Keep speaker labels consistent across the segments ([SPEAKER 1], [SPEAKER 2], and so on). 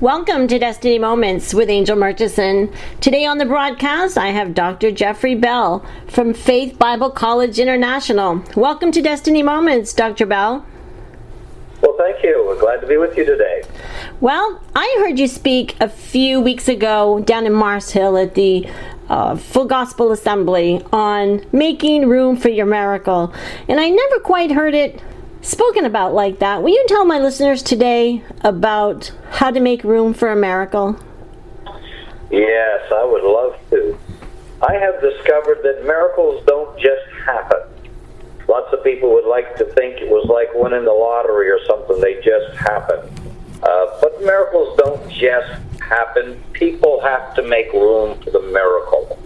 [SPEAKER 1] Welcome to Destiny Moments with Angel Murchison. Today on the broadcast, I have Dr. Jeffrey Bell from Faith Bible College International. Welcome to Destiny Moments, Dr. Bell.
[SPEAKER 2] Well, thank you. We're glad to be with you today.
[SPEAKER 1] Well, I heard you speak a few weeks ago down in Mars Hill at the uh, Full Gospel Assembly on making room for your miracle, and I never quite heard it spoken about like that. Will you tell my listeners today about how to make room for a miracle?
[SPEAKER 2] Yes, I would love to. I have discovered that miracles don't just happen. Lots of people would like to think it was like winning the lottery or something, they just happen. Uh, but miracles don't just happen. People have to make room for the miracle.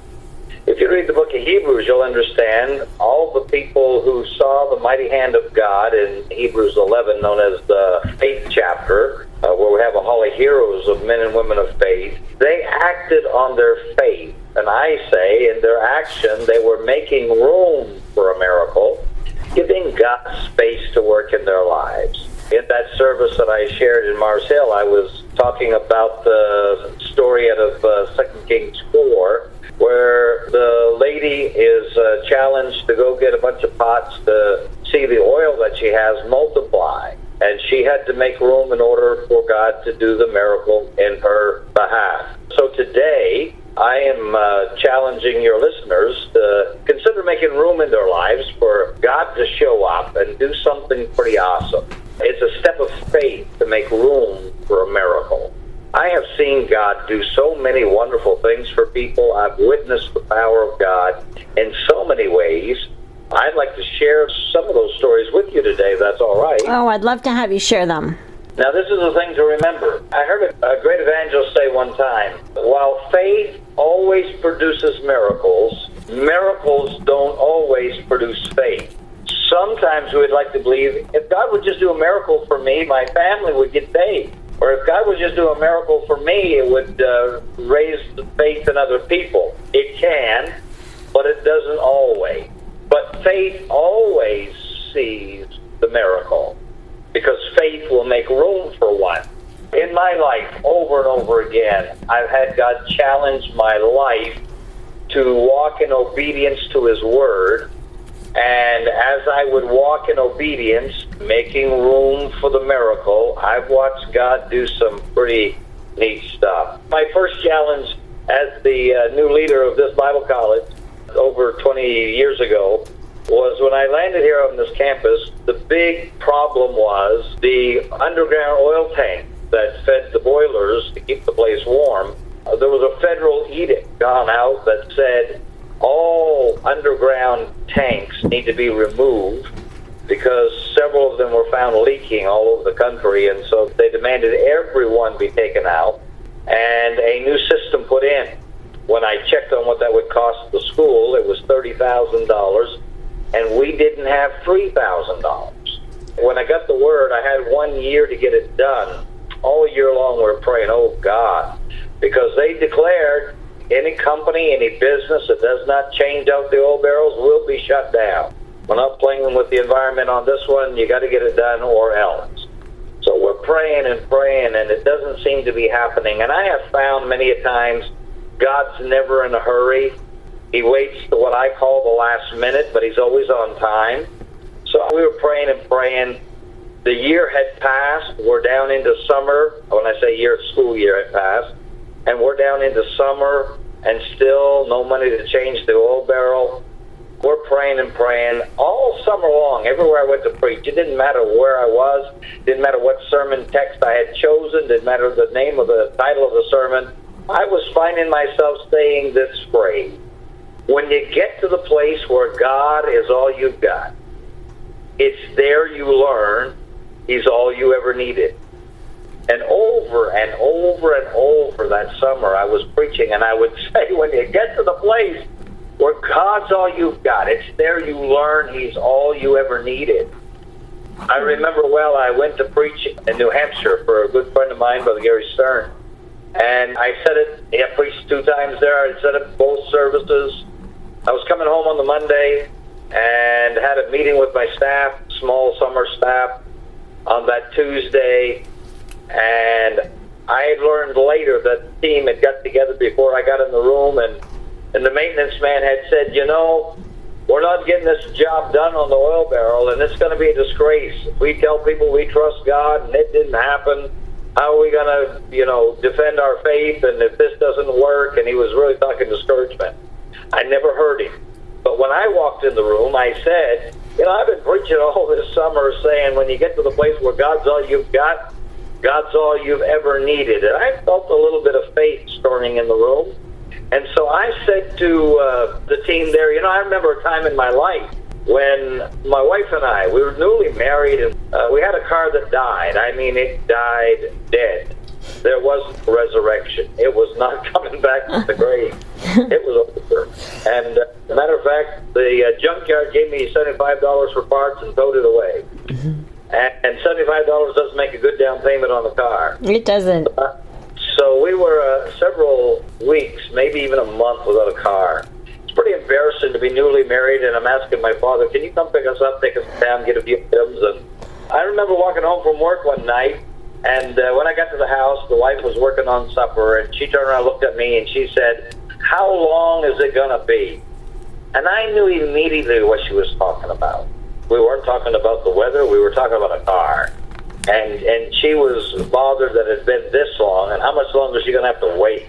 [SPEAKER 2] If you read the book of Hebrews, you'll understand all the people who saw the mighty hand of God in Hebrews 11, known as the faith chapter, uh, where we have a hall of heroes of men and women of faith. They acted on their faith. And I say, in their action, they were making room for a miracle, giving God space to work in their lives. In that service that I shared in Mars Hill, I was talking about the story out of uh, 2 Kings 4 where the lady is uh, challenged to go get a bunch of pots to see the oil that she has multiply. And she had to make room in order for God to do the miracle in her behalf. So today, I am uh, challenging your listeners to consider making room in their lives for God to show up and do something pretty awesome. It's a step of faith to make room for a miracle. I have seen God do so many wonderful things for people. I've witnessed the power of God in so many ways. I'd like to share some of those stories with you today, that's all right.
[SPEAKER 1] Oh, I'd love to have you share them.
[SPEAKER 2] Now, this is the thing to remember. I heard a, a great evangelist say one time while faith always produces miracles, miracles don't always produce faith. Sometimes we'd like to believe if God would just do a miracle for me, my family would get saved. Or if God would just do a miracle for me, it would uh, raise the faith in other people. It can, but it doesn't always. But faith always sees the miracle because faith will make room for one. In my life, over and over again, I've had God challenge my life to walk in obedience to His Word and as I would walk in obedience, making room for the miracle, I've watched God do some pretty neat stuff. My first challenge as the uh, new leader of this Bible college over 20 years ago was when I landed here on this campus, the big problem was the underground oil tank that fed the boilers to keep the place warm. Uh, there was a federal edict gone out that said all underground tanks need to be removed because several of them were found leaking all over the country, and so they demanded everyone be taken out and a new system put in. When I checked on what that would cost the school, it was $30,000, and we didn't have $3,000. When I got the word, I had one year to get it done. All year long, we we're praying, oh God, because they declared any company, any business that does not change out the oil barrels will be shut down. We're not playing with the environment on this one. You got to get it done or else. So we're praying and praying, and it doesn't seem to be happening. And I have found many a times God's never in a hurry. He waits to what I call the last minute, but He's always on time. So we were praying and praying. The year had passed. We're down into summer. When I say year, school year had passed. And we're down into summer and still no money to change the oil barrel. We're praying and praying all summer long, everywhere I went to preach. It didn't matter where I was, didn't matter what sermon text I had chosen, didn't matter the name of the title of the sermon. I was finding myself saying this phrase When you get to the place where God is all you've got, it's there you learn He's all you ever needed. And over and over and over that summer, I was preaching, and I would say, when you get to the place where God's all you've got, it's there you learn He's all you ever needed. I remember well, I went to preach in New Hampshire for a good friend of mine, Brother Gary Stern. And I said it, I preached two times there. I said it both services. I was coming home on the Monday and had a meeting with my staff, small summer staff, on that Tuesday and I learned later that the team had got together before I got in the room, and and the maintenance man had said, you know, we're not getting this job done on the oil barrel, and it's going to be a disgrace. We tell people we trust God and it didn't happen, how are we going to, you know, defend our faith? And if this doesn't work, and he was really talking discouragement. I never heard him. But when I walked in the room, I said, you know, I've been preaching all this summer saying when you get to the place where God's all you've got, God's all you've ever needed. And I felt a little bit of faith stirring in the room. And so I said to uh, the team there, you know, I remember a time in my life when my wife and I, we were newly married and uh, we had a car that died. I mean, it died dead. There wasn't resurrection. It was not coming back from the grave. it was over. And uh, as a matter of fact, the uh, junkyard gave me $75 for parts and towed it away. Mm-hmm. And, and $75 doesn't make a good down payment on the car.
[SPEAKER 1] It doesn't.
[SPEAKER 2] Uh, so we were uh, several weeks, maybe even a month without a car. It's pretty embarrassing to be newly married, and I'm asking my father, "Can you come pick us up, take us down, get a few items?" And I remember walking home from work one night, and uh, when I got to the house, the wife was working on supper, and she turned around, looked at me, and she said, "How long is it gonna be?" And I knew immediately what she was talking about. We weren't talking about the weather; we were talking about a car and and she was bothered that it had been this long, and how much longer is she going to have to wait?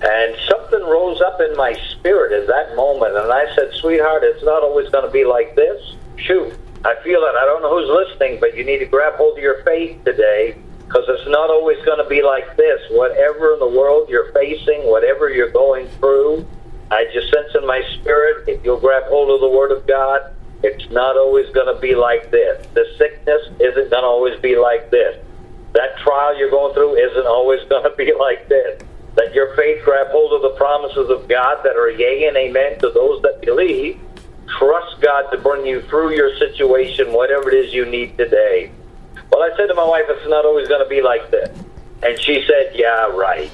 [SPEAKER 2] And something rose up in my spirit at that moment, and I said, "Sweetheart, it's not always going to be like this. Shoot, I feel it. I don't know who's listening, but you need to grab hold of your faith today." Because it's not always going to be like this. Whatever in the world you're facing, whatever you're going through, I just sense in my spirit, if you'll grab hold of the Word of God, it's not always going to be like this. The sickness isn't going to always be like this. That trial you're going through isn't always going to be like this. That your faith grab hold of the promises of God that are yea and amen to those that believe. Trust God to bring you through your situation, whatever it is you need today. Well, I said to my wife, it's not always going to be like this. And she said, yeah, right.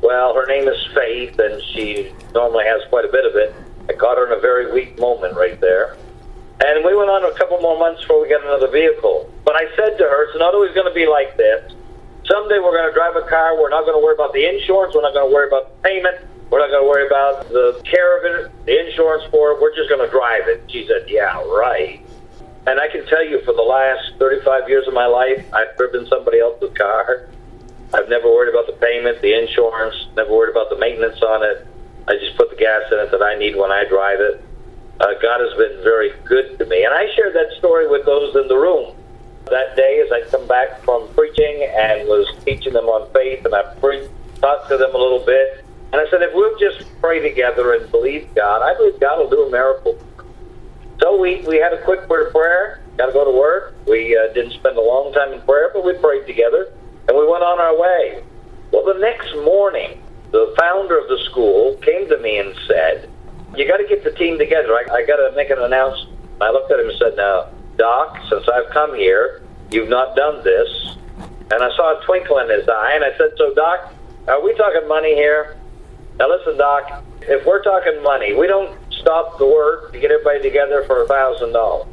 [SPEAKER 2] Well, her name is Faith, and she normally has quite a bit of it. I caught her in a very weak moment right there. And we went on a couple more months before we got another vehicle. But I said to her, it's not always going to be like this. Someday we're going to drive a car. We're not going to worry about the insurance. We're not going to worry about the payment. We're not going to worry about the care of it, the insurance for it. We're just going to drive it. She said, yeah, right. And I can tell you for the last 35 years of my life, I've driven somebody else's car. I've never worried about the payment, the insurance, never worried about the maintenance on it. I just put the gas in it that I need when I drive it uh, God has been very good to me. And I shared that story with those in the room that day as I come back from preaching and was teaching them on faith, and I pre- talked to them a little bit. And I said, if we'll just pray together and believe God, I believe God will do a miracle. So we, we had a quick word of prayer, got to go to work. We uh, didn't spend a long time in prayer, but we prayed together, and we went on our way. Well, the next morning, the founder of the school came to me and said, you got to get the team together. I, I got to make an announcement. I looked at him and said, "Now, Doc, since I've come here, you've not done this." And I saw a twinkle in his eye, and I said, "So, Doc, are we talking money here?" Now, listen, Doc. If we're talking money, we don't stop the work to get everybody together for a thousand dollars.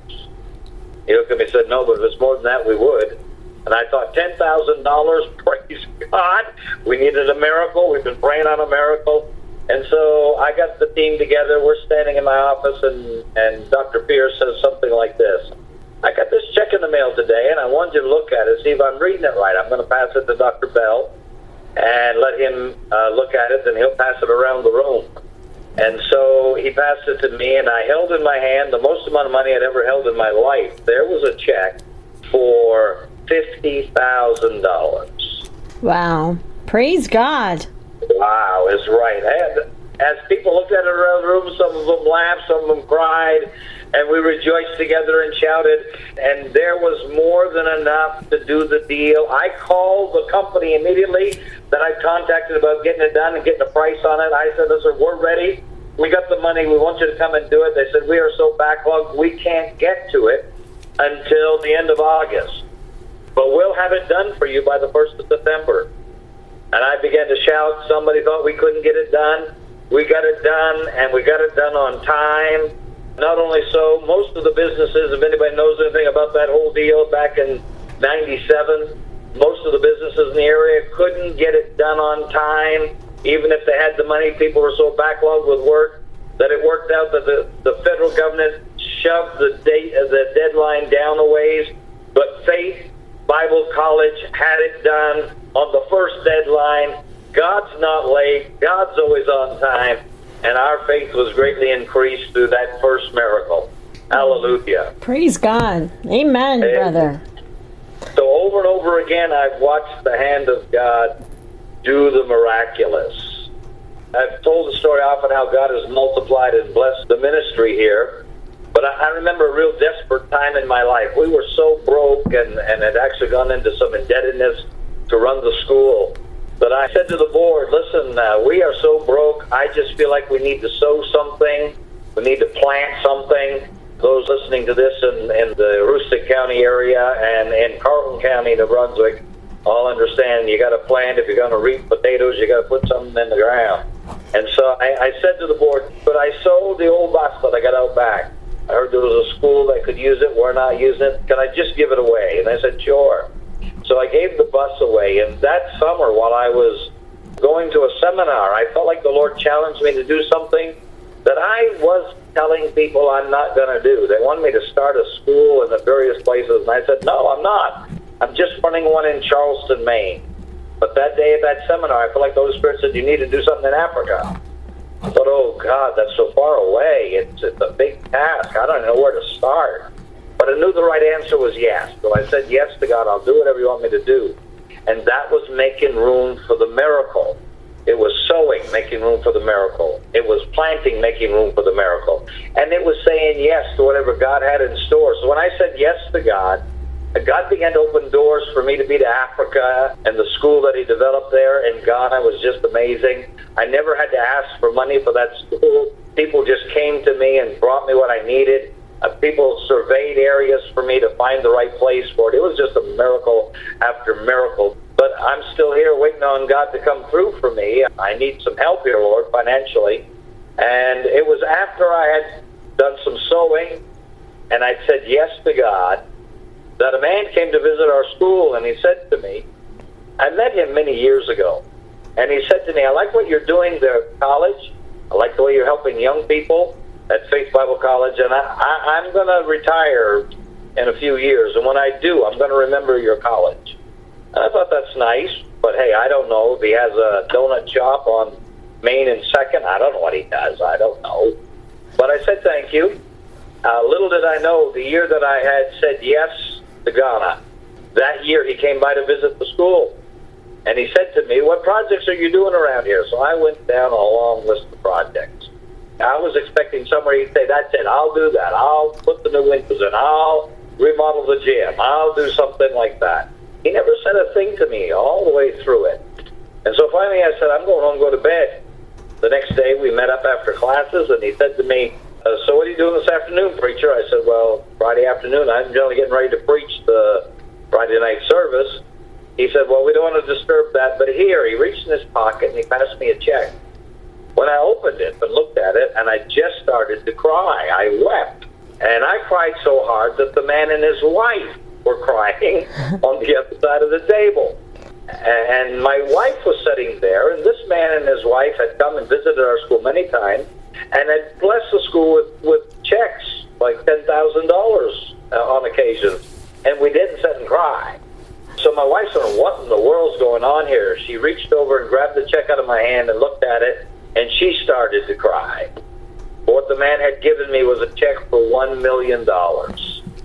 [SPEAKER 2] He looked at me and said, "No, but if it's more than that, we would." And I thought, ten thousand dollars, praise God. We needed a miracle. We've been praying on a miracle. And so I got the team together. We're standing in my office, and, and Dr. Pierce says something like this I got this check in the mail today, and I wanted you to look at it, see if I'm reading it right. I'm going to pass it to Dr. Bell and let him uh, look at it, and he'll pass it around the room. And so he passed it to me, and I held in my hand the most amount of money I'd ever held in my life. There was a check for $50,000.
[SPEAKER 1] Wow. Praise God.
[SPEAKER 2] Wow, is right. And as people looked at it around the room, some of them laughed, some of them cried, and we rejoiced together and shouted. And there was more than enough to do the deal. I called the company immediately that I contacted about getting it done and getting a price on it. I said, listen, we're ready. We got the money. We want you to come and do it. They said, we are so backlogged, we can't get to it until the end of August. But we'll have it done for you by the 1st of September. And I began to shout. Somebody thought we couldn't get it done. We got it done, and we got it done on time. Not only so, most of the businesses, if anybody knows anything about that whole deal back in 97, most of the businesses in the area couldn't get it done on time. Even if they had the money, people were so backlogged with work that it worked out that the, the federal government shoved the date uh, the deadline down a ways. But Faith Bible College had it done on the first deadline. God's not late. God's always on time. And our faith was greatly increased through that first miracle. Hallelujah.
[SPEAKER 1] Praise God. Amen, and brother.
[SPEAKER 2] So over and over again, I've watched the hand of God do the miraculous. I've told the story often how God has multiplied and blessed the ministry here. But I, I remember a real desperate time in my life. We were so broke and, and had actually gone into some indebtedness to run the school that I said to the board, listen, uh, we are so broke, I just feel like we need to sow something. We need to plant something those listening to this in, in the Aroostook County area and in Carleton County, New Brunswick, all understand you got to plant. If you're going to reap potatoes, you got to put something in the ground. And so I, I said to the board, but I sold the old bus that I got out back. I heard there was a school that could use it. We're not using it. Can I just give it away? And I said, sure. So I gave the bus away. And that summer, while I was going to a seminar, I felt like the Lord challenged me to do something that I was telling people I'm not going to do. They wanted me to start a school in the various places, and I said, no, I'm not. I'm just running one in Charleston, Maine. But that day at that seminar, I felt like the Holy Spirit said, you need to do something in Africa. Thought, oh, God, that's so far away. It's, it's a big task. I don't know where to start. But I knew the right answer was yes. So I said yes to God. I'll do whatever you want me to do. And that was making room for the miracle. It was sowing, making room for the miracle. It was planting, making room for the miracle. And it was saying yes to whatever God had in store. So when I said yes to God, God began to open doors for me to be to Africa and the school that He developed there in Ghana was just amazing. I never had to ask for money for that school. People just came to me and brought me what I needed. Uh, people surveyed areas for me to find the right place for it. It was just a miracle after miracle. But I'm still here waiting on God to come through for me. I need some help here, Lord, financially. And it was after I had done some sowing and I'd said yes to God that a man came to visit our school and he said to me, I met him many years ago. And he said to me, I like what you're doing there at college. I like the way you're helping young people at Faith Bible College. And I, I, I'm going to retire in a few years. And when I do, I'm going to remember your college. And I thought that's nice, but hey, I don't know if he has a donut shop on Main and Second. I don't know what he does. I don't know. But I said thank you. Uh, little did I know the year that I had said yes to Ghana, that year he came by to visit the school. And he said to me, What projects are you doing around here? So I went down a long list of projects. I was expecting somebody to say, That's it, I'll do that. I'll put the new windows in. I'll remodel the gym. I'll do something like that. He never said a thing to me all the way through it. And so finally I said, I'm going home, go to bed. The next day we met up after classes, and he said to me, uh, So what are you doing this afternoon, preacher? I said, Well, Friday afternoon, I'm generally getting ready to preach the Friday night service. He said, Well, we don't want to disturb that, but here, he reached in his pocket and he passed me a check. When I opened it and looked at it, and I just started to cry, I wept. And I cried so hard that the man and his wife were crying on the other side of the table. And my wife was sitting there, and this man and his wife had come and visited our school many times and had blessed the school with, with checks, like $10,000 uh, on occasion. And we didn't sit and cry. So my wife said, What in the world's going on here? She reached over and grabbed the check out of my hand and looked at it, and she started to cry. What the man had given me was a check for $1 million.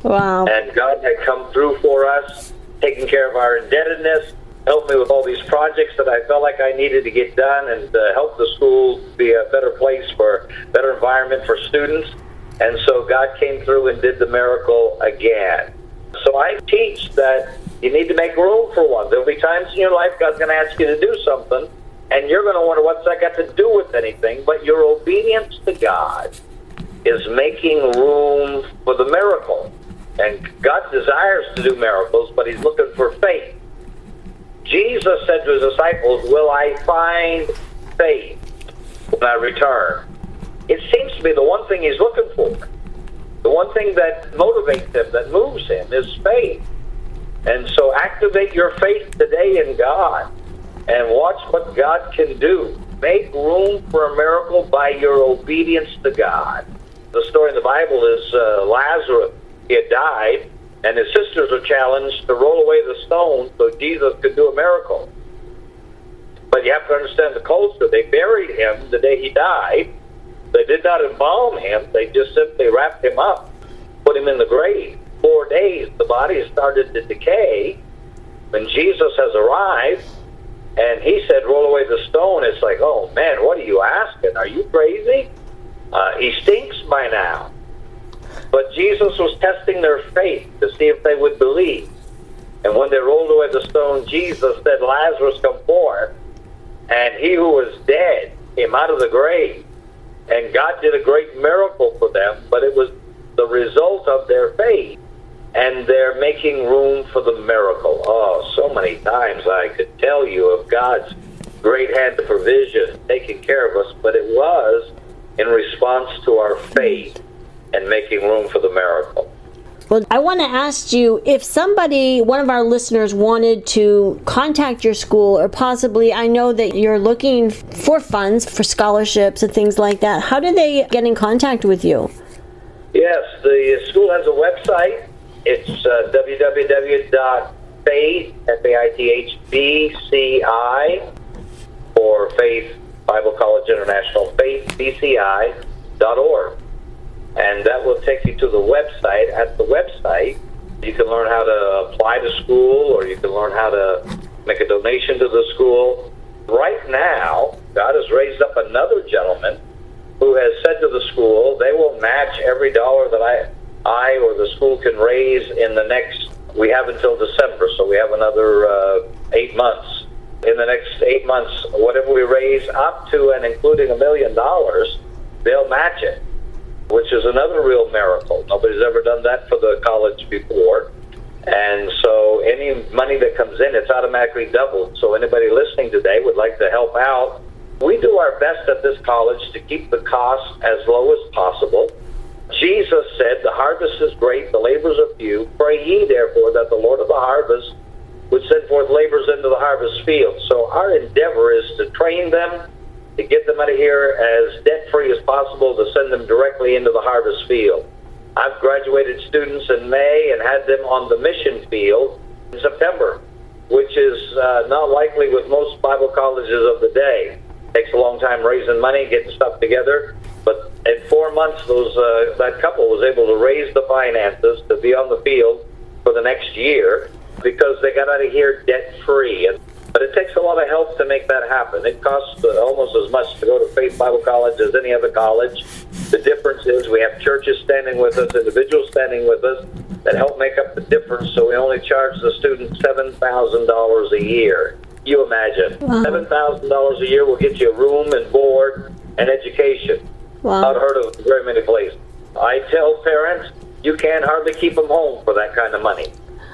[SPEAKER 1] Wow.
[SPEAKER 2] And God had come through for us, taking care of our indebtedness, helped me with all these projects that I felt like I needed to get done, and uh, help the school be a better place for better environment for students. And so God came through and did the miracle again. So I teach that you need to make room for one. There'll be times in your life God's going to ask you to do something, and you're going to wonder what's that got to do with anything. But your obedience to God is making room for the miracle. And God desires to do miracles, but He's looking for faith. Jesus said to His disciples, Will I find faith when I return? It seems to be the one thing He's looking for. The one thing that motivates Him, that moves Him, is faith. And so activate your faith today in God and watch what God can do. Make room for a miracle by your obedience to God. The story in the Bible is uh, Lazarus. He had died, and his sisters were challenged to roll away the stone so Jesus could do a miracle. But you have to understand the culture. They buried him the day he died. They did not embalm him. They just simply wrapped him up, put him in the grave. Four days, the body started to decay. When Jesus has arrived, and he said, "Roll away the stone." It's like, oh man, what are you asking? Are you crazy? Uh, he stinks by now. But Jesus was testing their faith to see if they would believe. And when they rolled away the stone, Jesus said, Lazarus, come forth. And he who was dead came out of the grave. And God did a great miracle for them, but it was the result of their faith. And they're making room for the miracle. Oh, so many times I could tell you of God's great hand of provision taking care of us, but it was in response to our faith and making room for the miracle.
[SPEAKER 1] Well, I want to ask you if somebody, one of our listeners, wanted to contact your school, or possibly I know that you're looking for funds for scholarships and things like that. How do they get in contact with you?
[SPEAKER 2] Yes, the school has a website. It's uh, www.faith, F-A-I-T-H-B-C-I, or Faith Bible College International, faithbci.org and that will take you to the website. At the website, you can learn how to apply to school or you can learn how to make a donation to the school. Right now, God has raised up another gentleman who has said to the school, they will match every dollar that I, I or the school can raise in the next, we have until December, so we have another uh, eight months. In the next eight months, whatever we raise up to and including a million dollars, they'll match it which is another real miracle. Nobody's ever done that for the college before. And so any money that comes in, it's automatically doubled. So anybody listening today would like to help out. We do our best at this college to keep the cost as low as possible. Jesus said, The harvest is great, the labors are few. Pray ye, therefore, that the Lord of the harvest would send forth labors into the harvest field. So our endeavor is to train them to get them out of here as debt free as possible to send them directly into the harvest field. I've graduated students in May and had them on the mission field in September, which is uh, not likely with most Bible colleges of the day. Takes a long time raising money, getting stuff together, but in four months, those uh, that couple was able to raise the finances to be on the field for the next year because they got out of here debt free. But it takes a lot of help to make that happen. It costs uh, almost as much to go to Faith Bible College as any other college. The difference is we have churches standing with us, individuals standing with us that help make up the difference. So we only charge the student seven thousand dollars a year. You imagine wow. seven thousand dollars a year will get you a room and board and education. Wow. Not heard of very many places. I tell parents you can't hardly keep them home for that kind of money,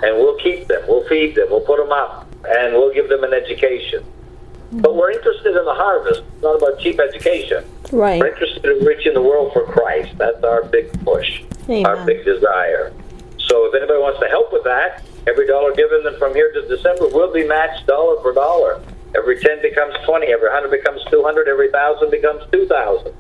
[SPEAKER 2] and we'll keep them, we'll feed them, we'll put them up and we'll give them an education. But we're interested in the harvest, not about cheap education.
[SPEAKER 1] Right.
[SPEAKER 2] We're interested in reaching the world for Christ. That's our big push, Amen. our big desire. So if anybody wants to help with that, every dollar given them from here to December will be matched dollar for dollar. Every 10 becomes 20, every 100 becomes 200, every 1,000 becomes 2,000.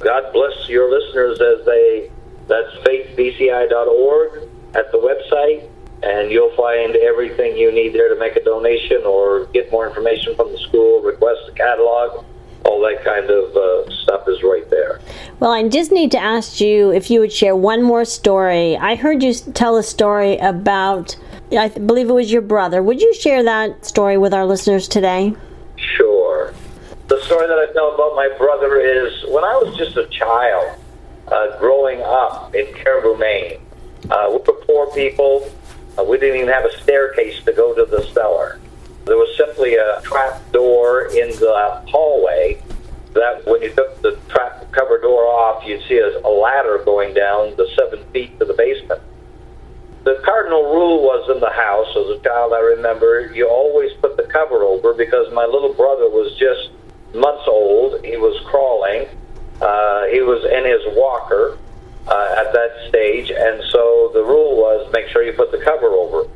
[SPEAKER 2] God bless your listeners as they, that's faithbci.org at the website and you'll find everything you need there to make a donation or get more information from the school, request a catalog. All that kind of uh, stuff is right there.
[SPEAKER 1] Well, I just need to ask you if you would share one more story. I heard you tell a story about, I believe it was your brother. Would you share that story with our listeners today?
[SPEAKER 2] Sure. The story that I tell about my brother is when I was just a child uh, growing up in Caribou, Maine. Uh, we were poor people. Uh, we didn't even have a staircase to go to the cellar. There was simply a trap door in the hallway that when you took the trap cover door off, you'd see a, ladder going down the seven feet to the basement. The cardinal rule was in the house, as a child I remember, you always put the cover over because my little brother was just months old. He was crawling. Uh, he was in his walker uh, at that stage, and so the rule was make sure you put the cover over.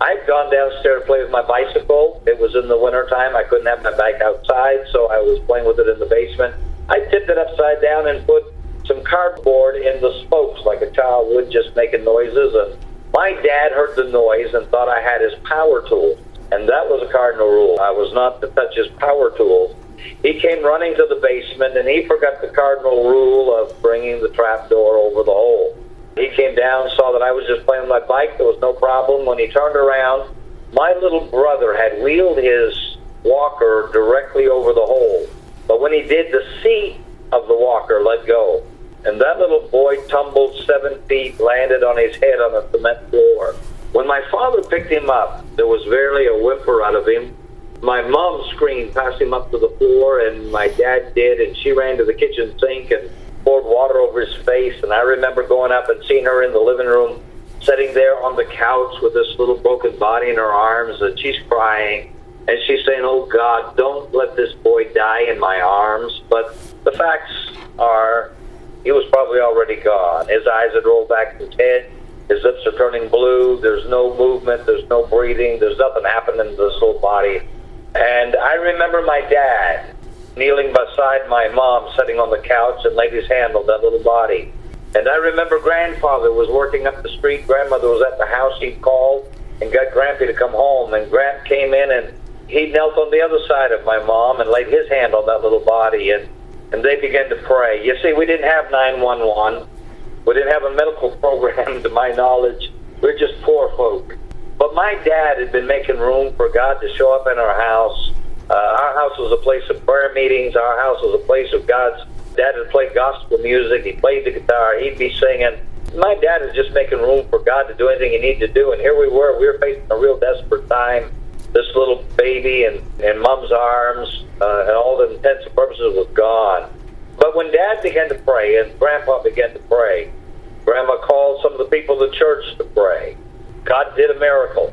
[SPEAKER 2] I'd gone downstairs to play with my bicycle. It was in the wintertime. I couldn't have my bike outside, so I was playing with it in the basement. I tipped it upside down and put some cardboard in the spokes like a child would, just making noises. And my dad heard the noise and thought I had his power tool. And that was a cardinal rule. I was not to touch his power tools. He came running to the basement and he forgot the cardinal rule of bringing the trap door over the hole. He came down, saw that I was just playing my bike. There was no problem. When he turned around, my little brother had wheeled his walker directly over the hole. But when he did, the seat of the walker let go. And that little boy tumbled seven feet, landed on his head on the cement floor. When my father picked him up, there was barely a whimper out of him. My mom screamed, passed him up to the floor, and my dad did, and she ran to the kitchen sink and poured water over his face. And I remember going up and seeing her in the living room, sitting there on the couch with this little broken body in her arms, and she's crying. And she's saying, Oh God, don't let this boy die in my arms. But the facts are, he was probably already gone. His eyes had rolled back to his head. His lips are turning blue. There's no movement. There's no breathing. There's nothing happening to this little body. And I remember my dad kneeling beside my mom, sitting on the couch, and laid his hand on that little body. And I remember grandfather was working up the street. Grandmother was at the house. He'd called and got Grampy to come home. And Gramp came in and he knelt on the other side of my mom and laid his hand on that little body. And, and they began to pray. You see, we didn't have 911. We didn't have a medical program, to my knowledge. We're just poor folk. But my dad had been making room for God to show up in our house uh, our house was a place of prayer meetings. Our house was a place of God's. Dad had played gospel music. He played the guitar. He'd be singing. My dad was just making room for God to do anything he needed to do. And here we were. We were facing a real desperate time. This little baby in, in mom's arms, uh, and all the intents and purposes was gone. But when dad began to pray and grandpa began to pray, grandma called some of the people of the church to pray. God did a miracle.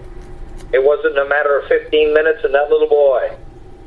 [SPEAKER 2] It wasn't a matter of 15 minutes, and that little boy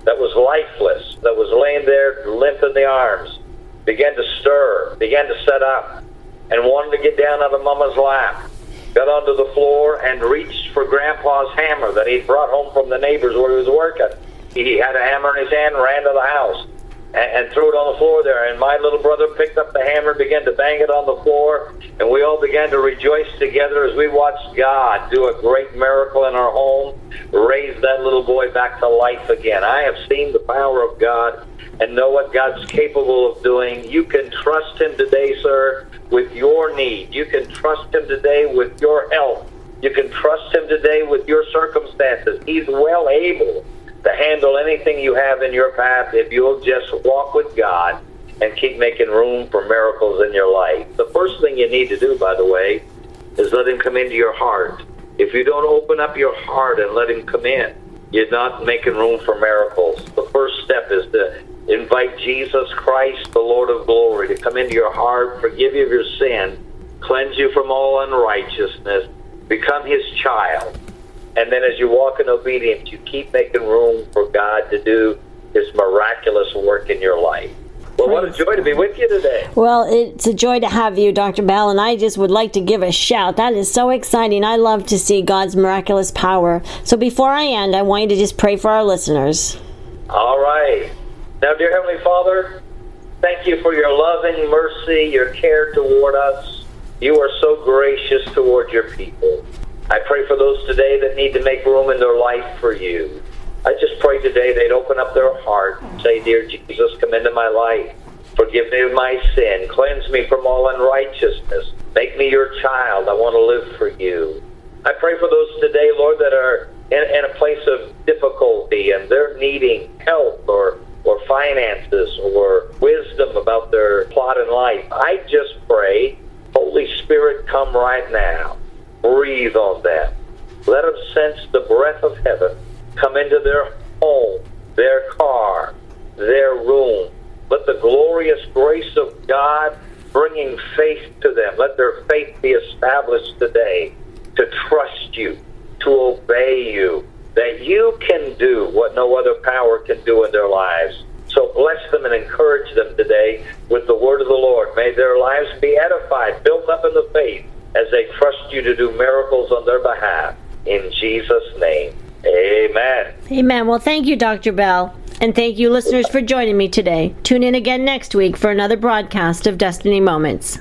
[SPEAKER 2] that was lifeless, that was laying there limp in the arms, began to stir, began to set up, and wanted to get down out of Mama's lap. Got onto the floor and reached for Grandpa's hammer that he'd brought home from the neighbors where he was working. He had a hammer in his hand, ran to the house, and, and threw it on the floor there. And my little brother picked up the hammer, began to bang it on the floor, and we all began to rejoice together as we watched God do a great miracle in our home, raise that little boy back to life again. I have seen the power of God and know what God's capable of doing. You can trust Him today, sir, with your need. You can trust Him today with your health. You can trust Him today with your circumstances. He's well able to handle anything you have in your path if you'll just walk with God and keep making room for miracles in your life. The first thing you need to do, by the way, is let Him come into your heart. If you don't open up your heart and let Him come in, you're not making room for miracles. The first step is to invite Jesus Christ, the Lord of glory, to come into your heart, forgive you of your sin, cleanse you from all unrighteousness, become His child and then as you walk in obedience, you keep making room for God to do His miraculous work in your life. Well, what a joy to be with you today.
[SPEAKER 1] Well, it's a joy to have you, Dr. Bell, and I just would like to give a shout. That is so exciting. I love to see God's miraculous power. So before I end, I want you to just pray for our listeners.
[SPEAKER 2] All right. Now, dear Heavenly Father, thank you for your loving mercy, your care toward us. You are so gracious toward your people. I pray for those today that need to make room in their life for you. I just pray today they'd open up their heart and say, Dear Jesus, come into my life. Forgive me of my sin. Cleanse me from all unrighteousness. Make me your child. I want to live for you. I pray for those today, Lord, that are in, in a place of difficulty and they're needing help or or finances or wisdom about their plot in life. I just pray, Holy Spirit, come right now breathe on them. Let them sense the breath of heaven come into their home, their car, their room. Let the glorious grace of God bringing faith to them. Let their faith be established today to trust you, to obey you, that you can do what no other power can do in their lives. So bless them and encourage them today with the word of the Lord. May their lives be edified, built up in the faith as they trust you to do miracles on their behalf. in Jesus' name. Amen.
[SPEAKER 1] Amen. Well, thank you, Dr. Bell. And thank you, listeners, for joining me today. Tune in again next week for another broadcast of Destiny Moments.